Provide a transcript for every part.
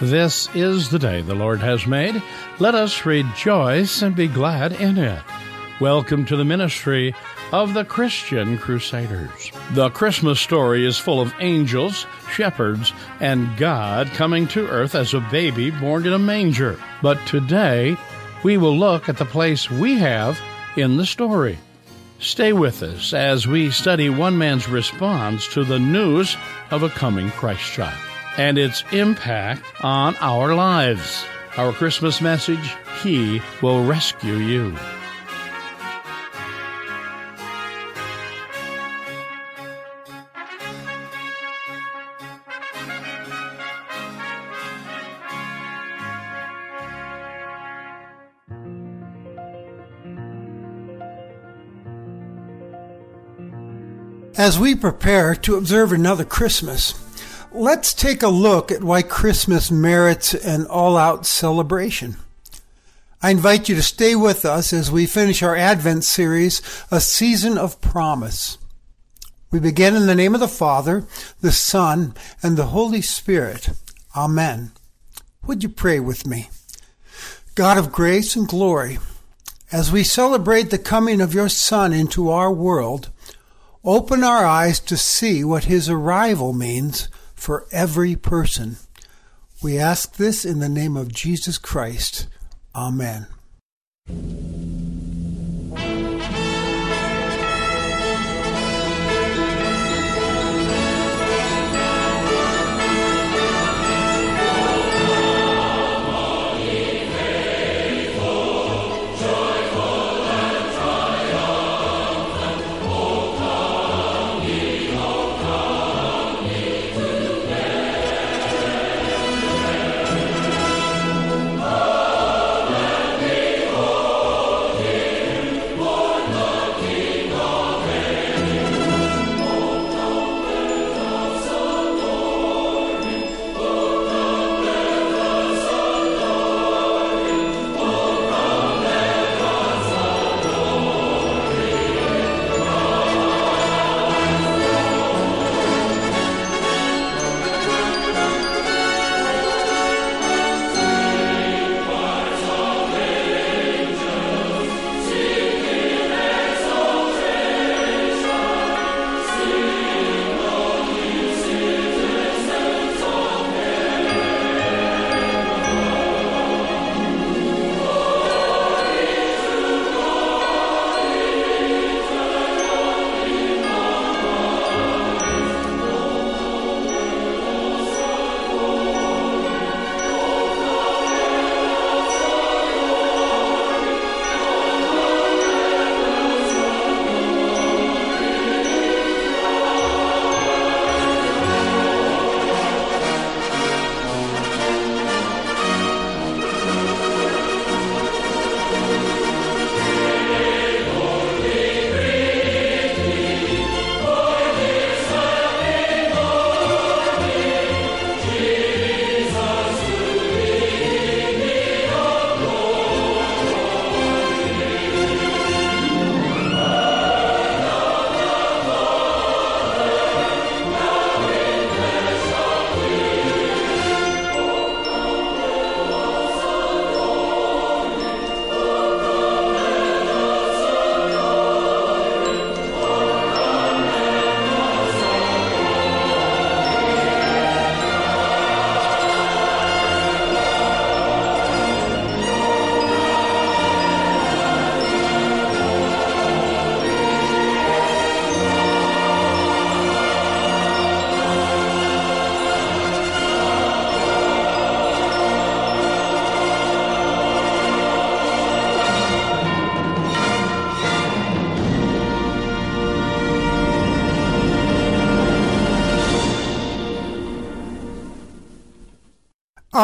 This is the day the Lord has made. Let us rejoice and be glad in it. Welcome to the ministry of the Christian Crusaders. The Christmas story is full of angels, shepherds, and God coming to earth as a baby born in a manger. But today, we will look at the place we have in the story. Stay with us as we study one man's response to the news of a coming Christ child and its impact on our lives. Our Christmas message He will rescue you. As we prepare to observe another Christmas, let's take a look at why Christmas merits an all out celebration. I invite you to stay with us as we finish our Advent series, A Season of Promise. We begin in the name of the Father, the Son, and the Holy Spirit. Amen. Would you pray with me? God of grace and glory, as we celebrate the coming of your Son into our world, open our eyes to see what his arrival means for every person. We ask this in the name of Jesus Christ. Amen.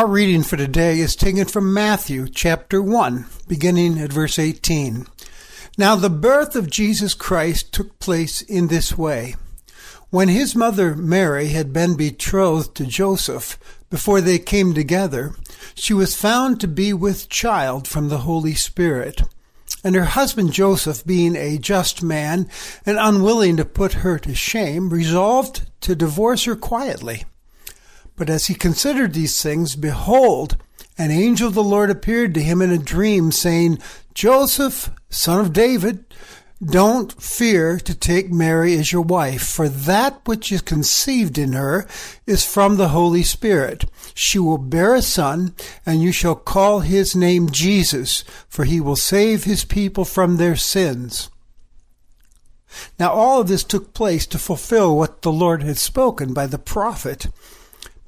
Our reading for today is taken from Matthew chapter 1, beginning at verse 18. Now the birth of Jesus Christ took place in this way. When his mother Mary had been betrothed to Joseph, before they came together, she was found to be with child from the Holy Spirit. And her husband Joseph, being a just man and unwilling to put her to shame, resolved to divorce her quietly. But as he considered these things, behold, an angel of the Lord appeared to him in a dream, saying, Joseph, son of David, don't fear to take Mary as your wife, for that which is conceived in her is from the Holy Spirit. She will bear a son, and you shall call his name Jesus, for he will save his people from their sins. Now all of this took place to fulfill what the Lord had spoken by the prophet.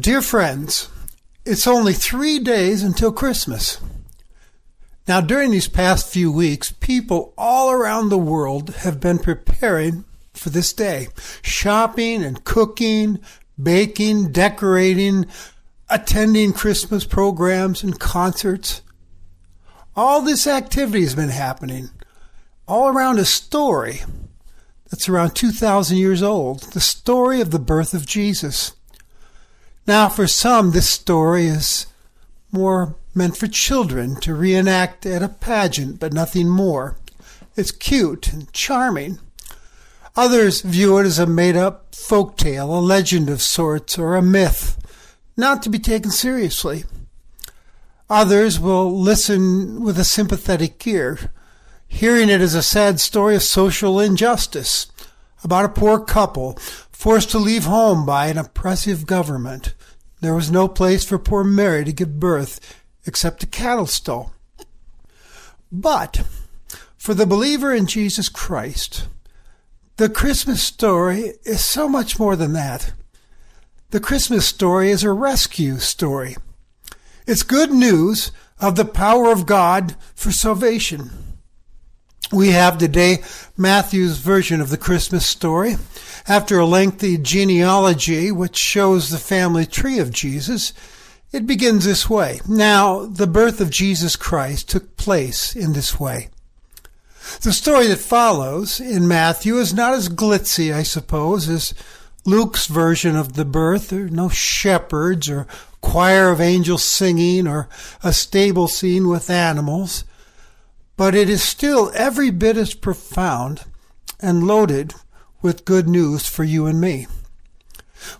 Dear friends, it's only three days until Christmas. Now, during these past few weeks, people all around the world have been preparing for this day shopping and cooking, baking, decorating, attending Christmas programs and concerts. All this activity has been happening all around a story that's around 2,000 years old the story of the birth of Jesus. Now, for some, this story is more meant for children to reenact at a pageant, but nothing more. It's cute and charming. Others view it as a made up folk tale, a legend of sorts, or a myth, not to be taken seriously. Others will listen with a sympathetic ear, hearing it as a sad story of social injustice, about a poor couple forced to leave home by an oppressive government. There was no place for poor Mary to give birth except a cattle stall. But for the believer in Jesus Christ, the Christmas story is so much more than that. The Christmas story is a rescue story. It's good news of the power of God for salvation. We have today Matthew's version of the Christmas story. After a lengthy genealogy which shows the family tree of Jesus, it begins this way. Now, the birth of Jesus Christ took place in this way. The story that follows in Matthew is not as glitzy, I suppose, as Luke's version of the birth. There are no shepherds or choir of angels singing or a stable scene with animals, but it is still every bit as profound and loaded with good news for you and me.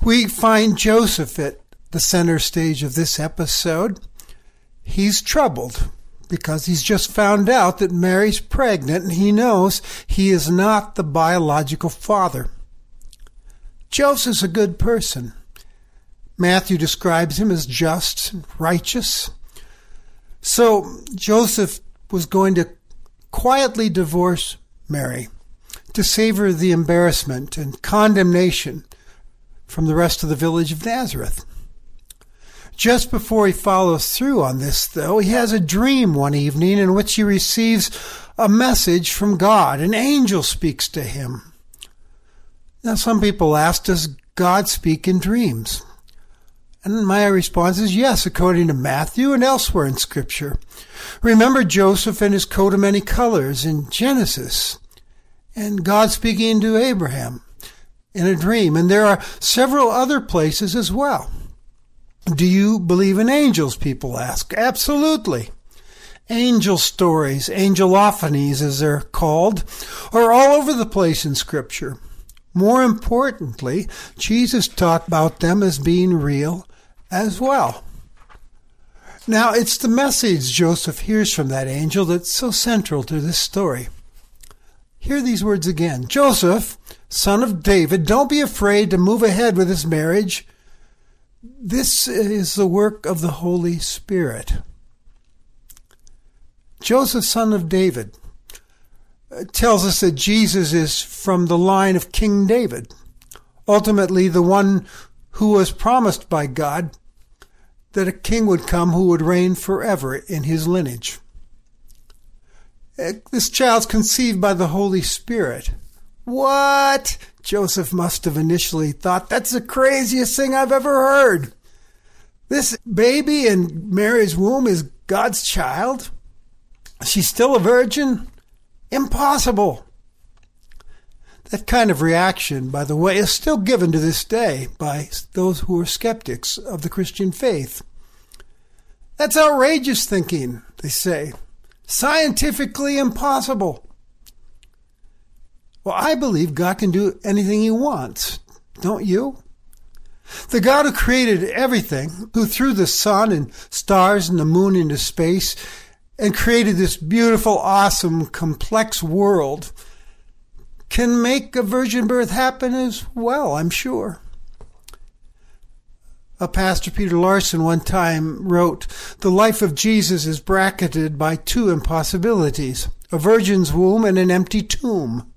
We find Joseph at the center stage of this episode. He's troubled because he's just found out that Mary's pregnant and he knows he is not the biological father. Joseph's a good person. Matthew describes him as just and righteous. So Joseph was going to quietly divorce Mary to savor the embarrassment and condemnation from the rest of the village of Nazareth. Just before he follows through on this, though, he has a dream one evening in which he receives a message from God. An angel speaks to him. Now, some people ask, does God speak in dreams? And my response is yes, according to Matthew and elsewhere in Scripture. Remember Joseph and his coat of many colors in Genesis, and God speaking to Abraham in a dream. And there are several other places as well. Do you believe in angels? People ask. Absolutely. Angel stories, angelophanies as they're called, are all over the place in Scripture. More importantly, Jesus talked about them as being real as well. Now, it's the message Joseph hears from that angel that's so central to this story. Hear these words again Joseph, son of David, don't be afraid to move ahead with this marriage. This is the work of the Holy Spirit. Joseph, son of David, uh, tells us that Jesus is from the line of King David, ultimately the one who was promised by God that a king would come who would reign forever in his lineage. Uh, this child's conceived by the Holy Spirit. What? Joseph must have initially thought, that's the craziest thing I've ever heard. This baby in Mary's womb is God's child? She's still a virgin? Impossible. That kind of reaction, by the way, is still given to this day by those who are skeptics of the Christian faith. That's outrageous thinking, they say. Scientifically impossible. Well, I believe God can do anything He wants, don't you? The God who created everything, who threw the sun and stars and the moon into space, and created this beautiful, awesome, complex world can make a virgin birth happen as well, I'm sure. A pastor, Peter Larson, one time wrote, The life of Jesus is bracketed by two impossibilities a virgin's womb and an empty tomb.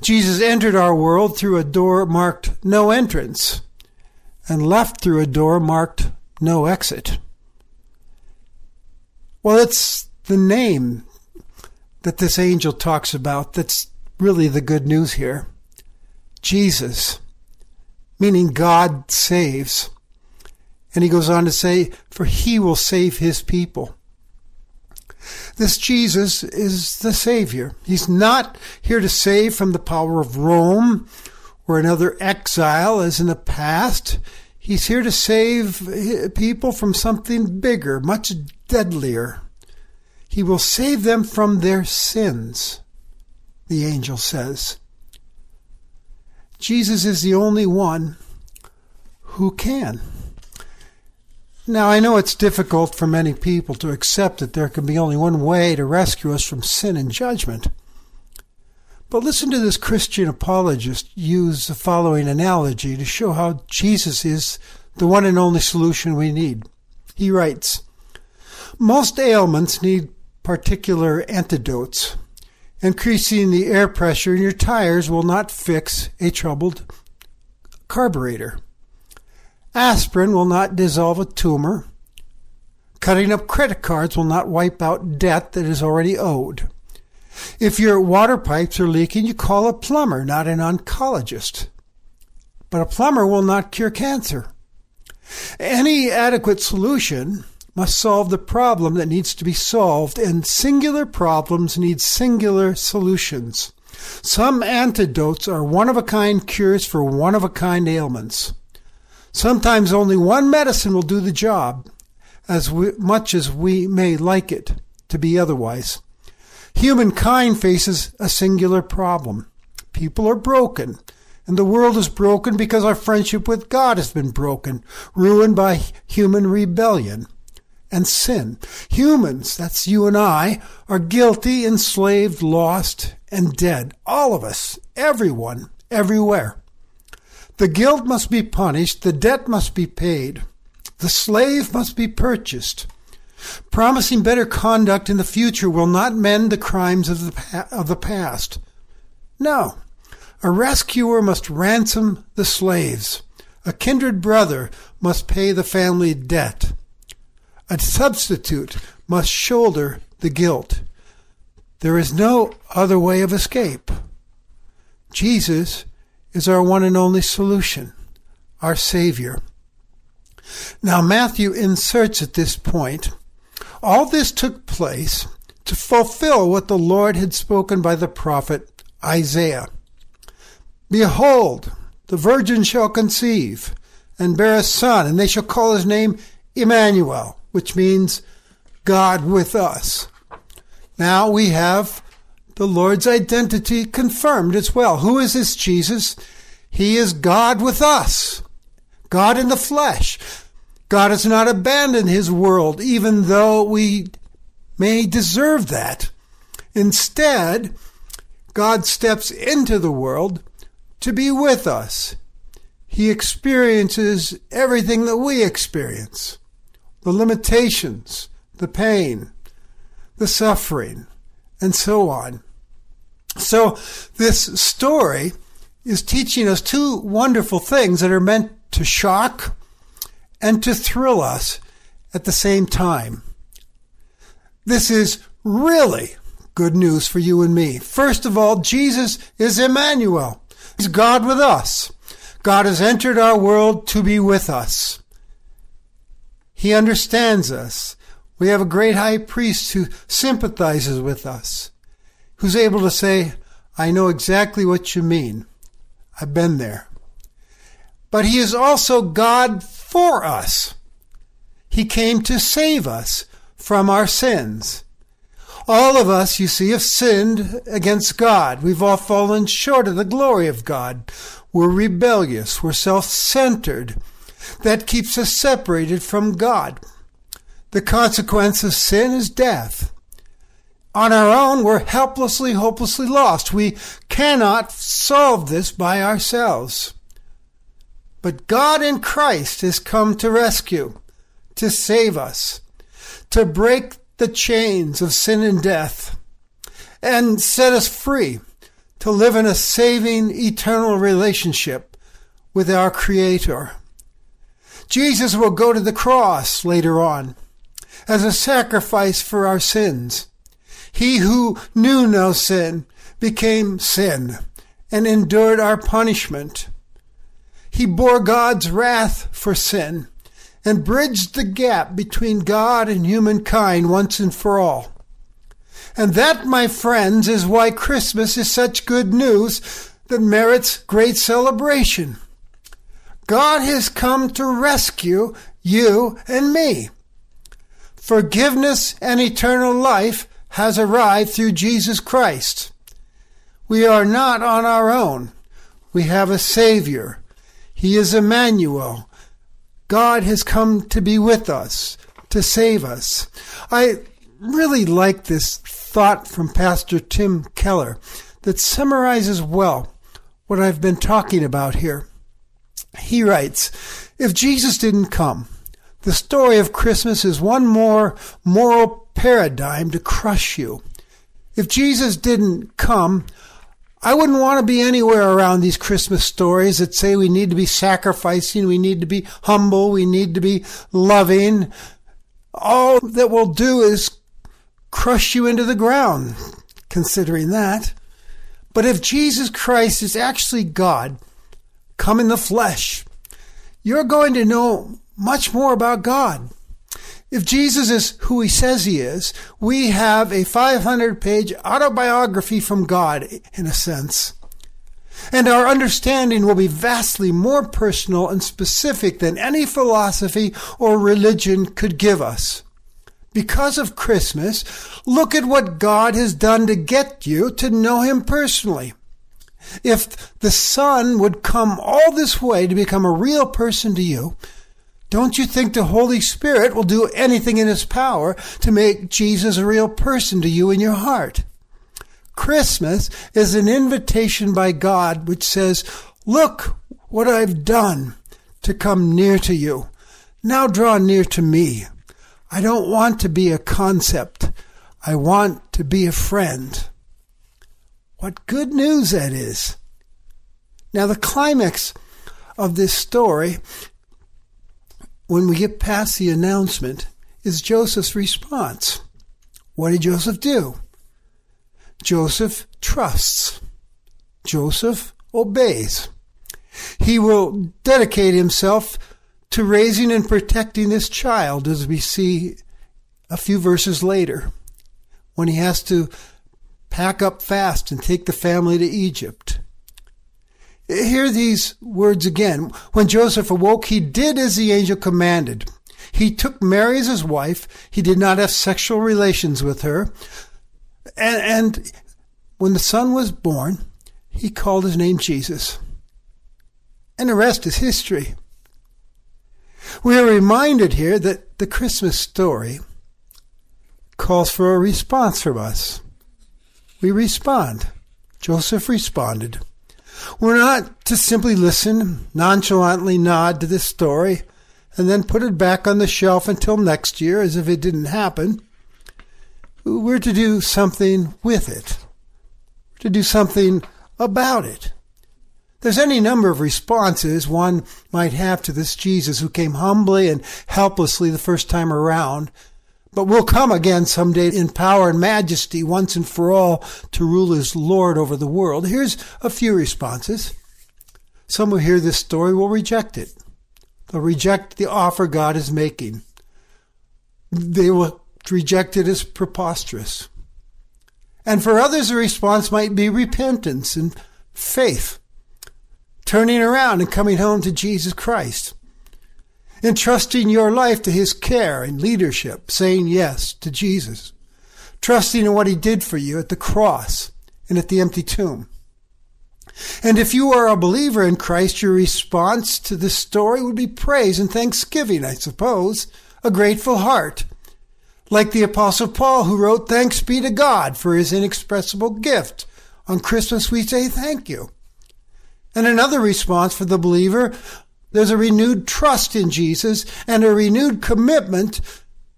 Jesus entered our world through a door marked no entrance and left through a door marked no exit. Well, it's the name that this angel talks about that's really the good news here. Jesus, meaning God saves. And he goes on to say, for he will save his people. This Jesus is the Savior. He's not here to save from the power of Rome or another exile as in the past. He's here to save people from something bigger, much deadlier. He will save them from their sins. the angel says. Jesus is the only one who can. Now, I know it's difficult for many people to accept that there can be only one way to rescue us from sin and judgment. But listen to this Christian apologist use the following analogy to show how Jesus is the one and only solution we need. He writes, Most ailments need particular antidotes. Increasing the air pressure in your tires will not fix a troubled carburetor. Aspirin will not dissolve a tumor. Cutting up credit cards will not wipe out debt that is already owed. If your water pipes are leaking, you call a plumber, not an oncologist. But a plumber will not cure cancer. Any adequate solution must solve the problem that needs to be solved, and singular problems need singular solutions. Some antidotes are one of a kind cures for one of a kind ailments. Sometimes only one medicine will do the job, as we, much as we may like it to be otherwise. Humankind faces a singular problem. People are broken, and the world is broken because our friendship with God has been broken, ruined by human rebellion and sin. Humans, that's you and I, are guilty, enslaved, lost, and dead. All of us, everyone, everywhere. The guilt must be punished, the debt must be paid, the slave must be purchased. Promising better conduct in the future will not mend the crimes of the, of the past. No. A rescuer must ransom the slaves. A kindred brother must pay the family debt. A substitute must shoulder the guilt. There is no other way of escape. Jesus is our one and only solution, our Savior. Now, Matthew inserts at this point all this took place to fulfill what the Lord had spoken by the prophet Isaiah. Behold, the virgin shall conceive and bear a son, and they shall call his name Emmanuel, which means God with us. Now we have the Lord's identity confirmed as well. Who is this Jesus? He is God with us, God in the flesh. God has not abandoned his world, even though we may deserve that. Instead, God steps into the world to be with us. He experiences everything that we experience the limitations, the pain, the suffering, and so on. So this story is teaching us two wonderful things that are meant to shock and to thrill us at the same time. This is really good news for you and me. First of all, Jesus is Emmanuel. He's God with us. God has entered our world to be with us. He understands us. We have a great high priest who sympathizes with us who's able to say, I know exactly what you mean. I've been there. But he is also God for us. He came to save us from our sins. All of us, you see, have sinned against God. We've all fallen short of the glory of God. We're rebellious. We're self-centered. That keeps us separated from God. The consequence of sin is death. On our own, we're helplessly, hopelessly lost. We cannot solve this by ourselves. But God in Christ has come to rescue, to save us, to break the chains of sin and death, and set us free to live in a saving, eternal relationship with our Creator. Jesus will go to the cross later on as a sacrifice for our sins he who knew no sin became sin and endured our punishment. He bore God's wrath for sin and bridged the gap between God and humankind once and for all. And that, my friends, is why Christmas is such good news that merits great celebration. God has come to rescue you and me. Forgiveness and eternal life has arrived through Jesus Christ. We are not on our own. We have a Savior. He is Emmanuel. God has come to be with us, to save us. I really like this thought from Pastor Tim Keller that summarizes well what I've been talking about here. He writes, if Jesus didn't come, the story of Christmas is one more moral paradigm to crush you. If Jesus didn't come, I wouldn't want to be anywhere around these Christmas stories that say we need to be sacrificing, we need to be humble, we need to be loving. All that will do is crush you into the ground, considering that. But if Jesus Christ is actually God, come in the flesh, you're going to know much more about God. If Jesus is who he says he is, we have a 500 page autobiography from God, in a sense. And our understanding will be vastly more personal and specific than any philosophy or religion could give us. Because of Christmas, look at what God has done to get you to know Him personally. If the Son would come all this way to become a real person to you, don't you think the Holy Spirit will do anything in His power to make Jesus a real person to you in your heart? Christmas is an invitation by God which says, Look what I've done to come near to you. Now draw near to me. I don't want to be a concept. I want to be a friend. What good news that is. Now, the climax of this story, when we get past the announcement, is Joseph's response. What did Joseph do? Joseph trusts. Joseph obeys. He will dedicate himself to raising and protecting this child, as we see a few verses later, when he has to pack up fast and take the family to Egypt. Hear these words again. When Joseph awoke, he did as the angel commanded. He took Mary as his wife. He did not have sexual relations with her. And, and when the son was born, he called his name Jesus. And the rest is history. We are reminded here that the Christmas story calls for a response from us. We respond. Joseph responded. We're not to simply listen, nonchalantly nod to this story, and then put it back on the shelf until next year as if it didn't happen. We're to do something with it, to do something about it. There's any number of responses one might have to this Jesus who came humbly and helplessly the first time around, but will come again someday in power and majesty once and for all to rule as Lord over the world. Here's a few responses. Some who hear this story will reject it. They'll reject the offer God is making. They will reject it as preposterous. And for others, the response might be repentance and faith turning around and coming home to Jesus Christ, entrusting your life to His care and leadership, saying yes to Jesus, trusting in what He did for you at the cross and at the empty tomb. And if you are a believer in Christ, your response to this story would be praise and thanksgiving, I suppose, a grateful heart. Like the Apostle Paul, who wrote, Thanks be to God for his inexpressible gift. On Christmas, we say thank you. And another response for the believer, there's a renewed trust in Jesus and a renewed commitment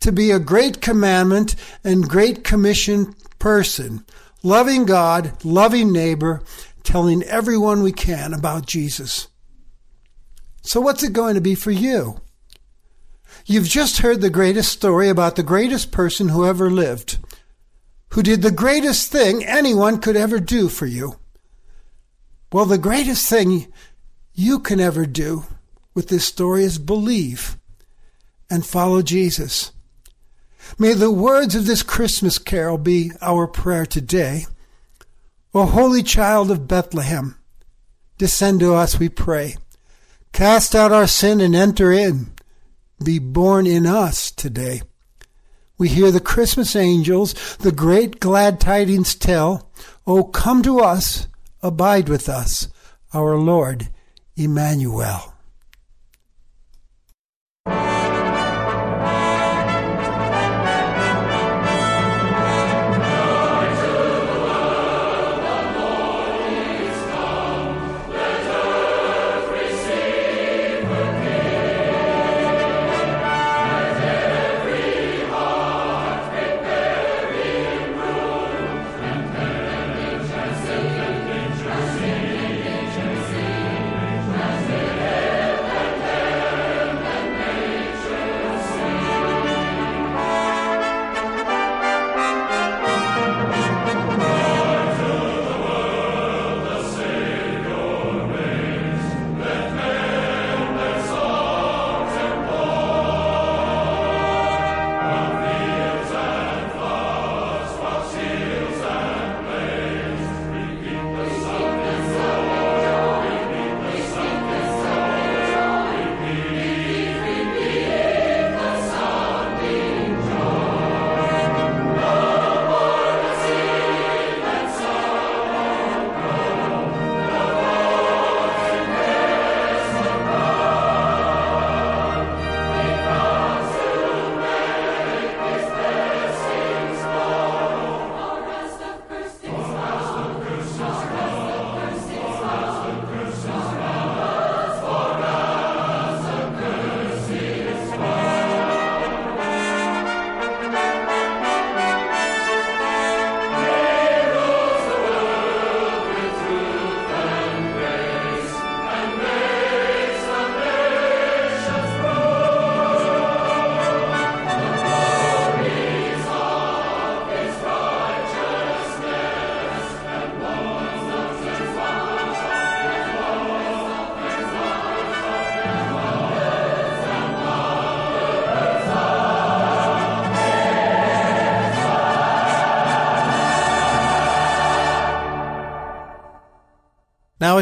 to be a great commandment and great commission person, loving God, loving neighbor, telling everyone we can about Jesus. So what's it going to be for you? You've just heard the greatest story about the greatest person who ever lived, who did the greatest thing anyone could ever do for you. Well, the greatest thing you can ever do with this story is believe and follow Jesus. May the words of this Christmas carol be our prayer today. O Holy Child of Bethlehem, descend to us, we pray. Cast out our sin and enter in. Be born in us today. We hear the Christmas angels, the great glad tidings tell. O come to us, abide with us, our Lord Emmanuel.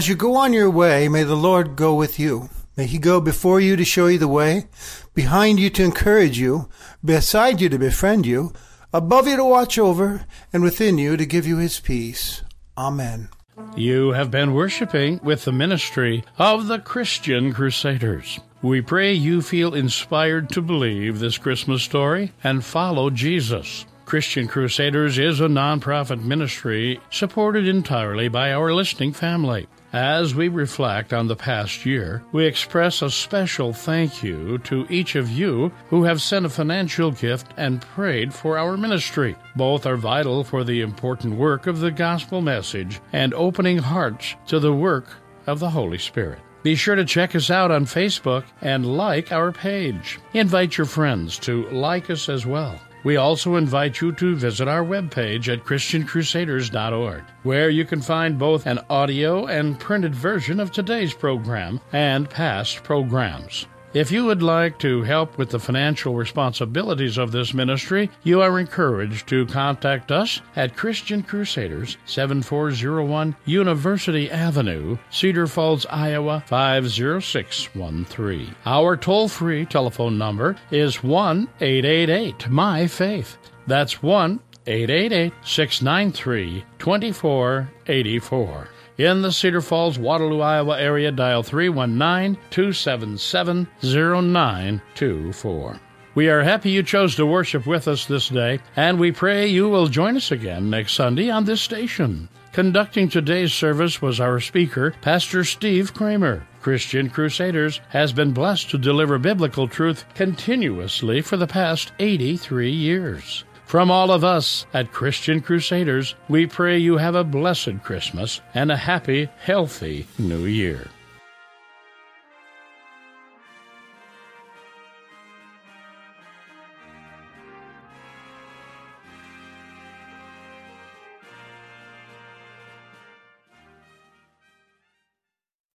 As you go on your way, may the Lord go with you. May he go before you to show you the way, behind you to encourage you, beside you to befriend you, above you to watch over, and within you to give you his peace. Amen. You have been worshiping with the ministry of the Christian Crusaders. We pray you feel inspired to believe this Christmas story and follow Jesus. Christian Crusaders is a nonprofit ministry supported entirely by our listening family. As we reflect on the past year, we express a special thank you to each of you who have sent a financial gift and prayed for our ministry. Both are vital for the important work of the gospel message and opening hearts to the work of the Holy Spirit. Be sure to check us out on Facebook and like our page. Invite your friends to like us as well. We also invite you to visit our webpage at ChristianCrusaders.org, where you can find both an audio and printed version of today's program and past programs. If you would like to help with the financial responsibilities of this ministry, you are encouraged to contact us at Christian Crusaders, 7401 University Avenue, Cedar Falls, Iowa 50613. Our toll free telephone number is 1 888 My Faith. That's 1 888 693 2484. In the Cedar Falls, Waterloo, Iowa area, dial 319 277 0924. We are happy you chose to worship with us this day, and we pray you will join us again next Sunday on this station. Conducting today's service was our speaker, Pastor Steve Kramer. Christian Crusaders has been blessed to deliver biblical truth continuously for the past 83 years. From all of us at Christian Crusaders, we pray you have a blessed Christmas and a happy, healthy New Year.